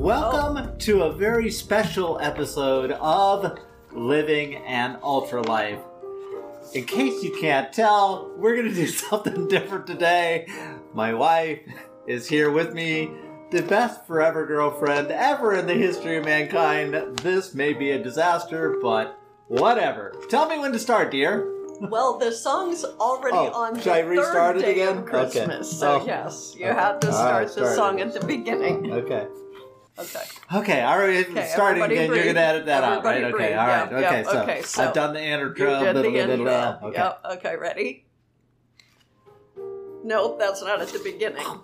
Welcome to a very special episode of Living an Ultra Life. In case you can't tell, we're going to do something different today. My wife is here with me, the best forever girlfriend ever in the history of mankind. This may be a disaster, but whatever. Tell me when to start, dear. Well, the song's already Oh, on the should I restart third it day again? of Christmas, Okay. so Oh. yes, you have to All start the start song at the beginning. Okay. Okay. Okay, all right, Okay, starting again. You're going to edit that out, Everybody right? Okay, all right. Yep, okay, yep, so, okay, so I've done the intro. You did the intro. Okay. Yep. Okay. Ready? Nope, that's not at the beginning.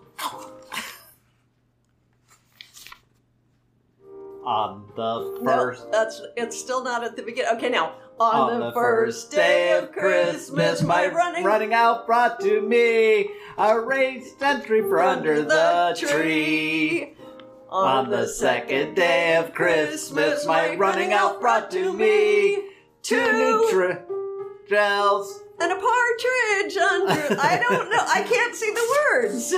On the first Nope, that's it's still not at the beginning. Okay, now On the first day of Christmas, my running, running out brought to me a raised entry for under the tree. On the second day of Christmas, my running out brought to me two gels. and a partridge under. I don't know. I can't see the words.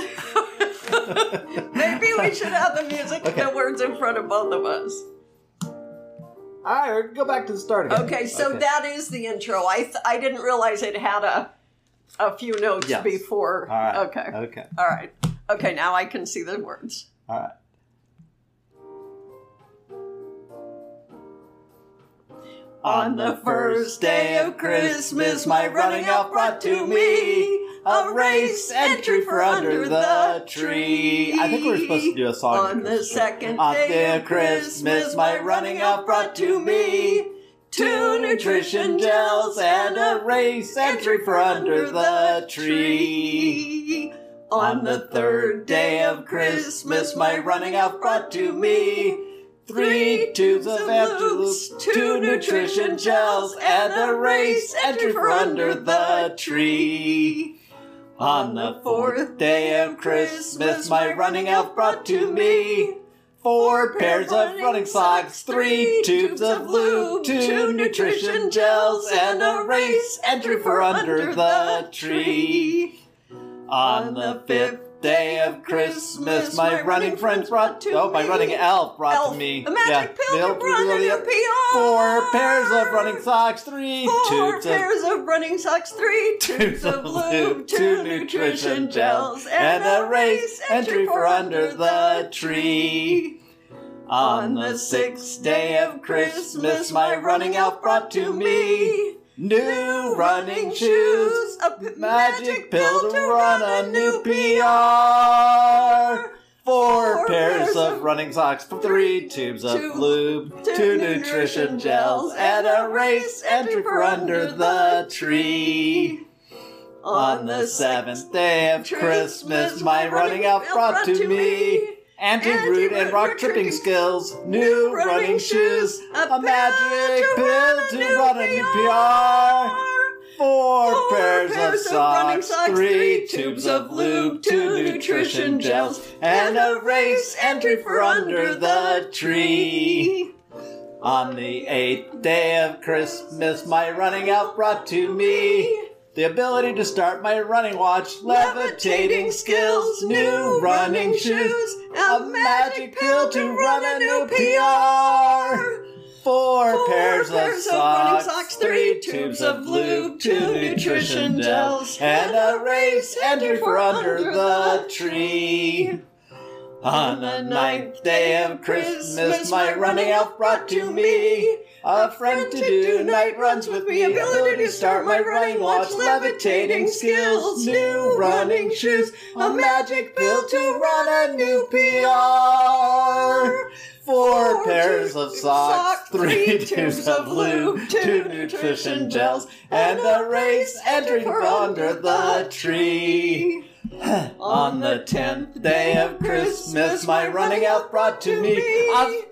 Maybe we should have the music Okay. and the words in front of both of us. All right, go back to the start again. Okay, so that is the intro. I th- I didn't realize it had a a few notes Yes. before. All right. Okay. Okay. All right. Okay, now I can see the words. All right. On the first day of Christmas, my running out brought to me a race entry for under the tree. I think we we're supposed to do a song. On the second On day of Christmas, my running out brought to me two nutrition gels and a race entry for under the tree. On the third day of Christmas, my running out brought to me three tubes of Anteloops, two nutrition gels, and a race entry for under the tree. On the fourth day of Christmas, my running elf brought to me four pairs of running socks, three tubes of lube, two nutrition gels, and a race entry for under the tree. On the fifth day of Christmas, my running friends brought to oh, my running elf brought Elf, to me. a magic pill to run in yep, your PR. Four pairs of running socks, three Four pairs of running socks, three tubes of lube, two nutrition gels, and a race entry for under the tree. On the sixth day of Christmas, my running elf brought to me new running shoes, a p- magic pill to run a new PR. Four pairs of running socks, three tubes of lube, two nutrition gels, and a race entry for under the tree. On the seventh day of Christmas, my running elf brought to me anti-root and rock tripping skills, new running shoes, a magic pill to run a new PR. Four Four pairs of pairs of running socks, socks, three tubes of lube, two nutrition gels, and a race entry for under the tree. On the eighth day of Christmas, my running elf brought to me the ability to start my running watch, levitating skills, new running shoes, a magic pill to run a new PR. Four, Four pairs, of pairs of running socks, socks, three tubes of of lube, two nutrition gels, gels, and a race entry for under the tree. On the ninth day of Christmas, my running elf brought to me a friend to do night runs with me, ability to start my running watch, levitating skills, new running shoes, a magic pill to run a new PR. Four pairs of socks, three tubes of lube, two nutrition gels, and a race entry for under the tree. On the tenth day of Christmas, my running elf brought to me a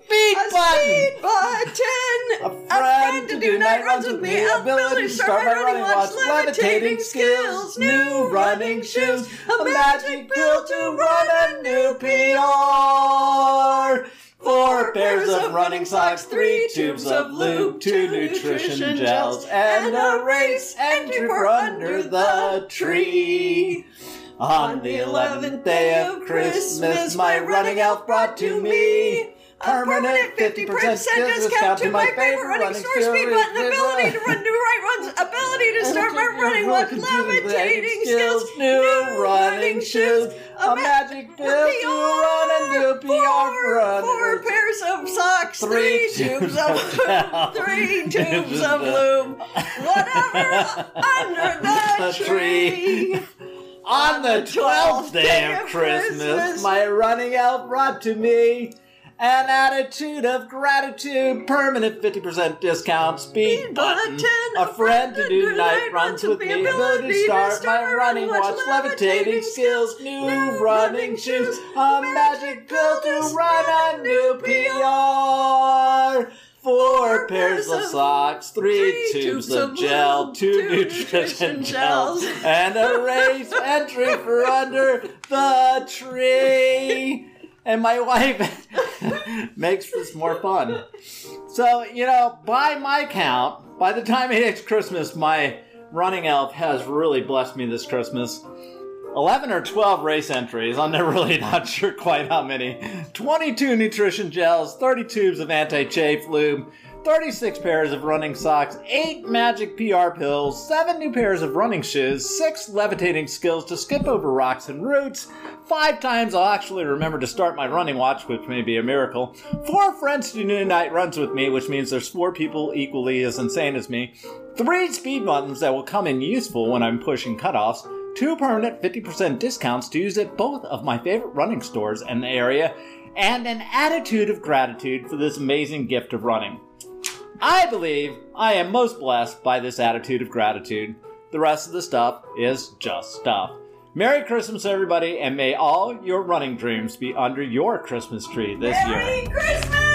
speed button. speed button. A friend to do night runs with me, ability to start my running watch, levitating skills, new running shoes, a magic pill to run a new PR. Four pairs of running socks, three tubes of lube, two nutrition gels, and a race entry for under the tree. On the eleventh day of Christmas, my running elf brought to me a permanent 50% discount to my favorite running store speed button, ability to run new right runs, ability to start my running with levitating skills, new running shoes, a magic pill to run a new PR run. Four pairs of socks, three tubes of three tubes of lube, whatever under the tree. On the twelfth day of Christmas, my running elf brought to me an attitude of gratitude, permanent 50% discount, speed button, a friend to do night runs with me, ability to start my running watch, levitating skills, new running shoes, a magic pill to run a new PR. Socks, three tubes of gel, two nutrition gels, and a race entry for under the tree and my wife makes this more fun. So, you know, by my count, by the time it hits Christmas, my running elf has really blessed me this Christmas. 11 or 12 race entries, I'm really not sure quite how many. 22 nutrition gels, 30 tubes of anti chafe lube, 36 pairs of running socks, 8 magic PR pills, 7 new pairs of running shoes, 6 levitating skills to skip over rocks and roots, 5 times I'll actually remember to start my running watch, which may be a miracle, 4 friends to do night runs with me, which means there's 4 people equally as insane as me, 3 speed buttons that will come in useful when I'm pushing cutoffs, two permanent 50% discounts to use at both of my favorite running stores in the area, and an attitude of gratitude for this amazing gift of running. I believe I am most blessed by this attitude of gratitude. The rest of the stuff is just stuff. Merry Christmas, everybody, and may all your running dreams be under your Christmas tree this Merry year. Christmas!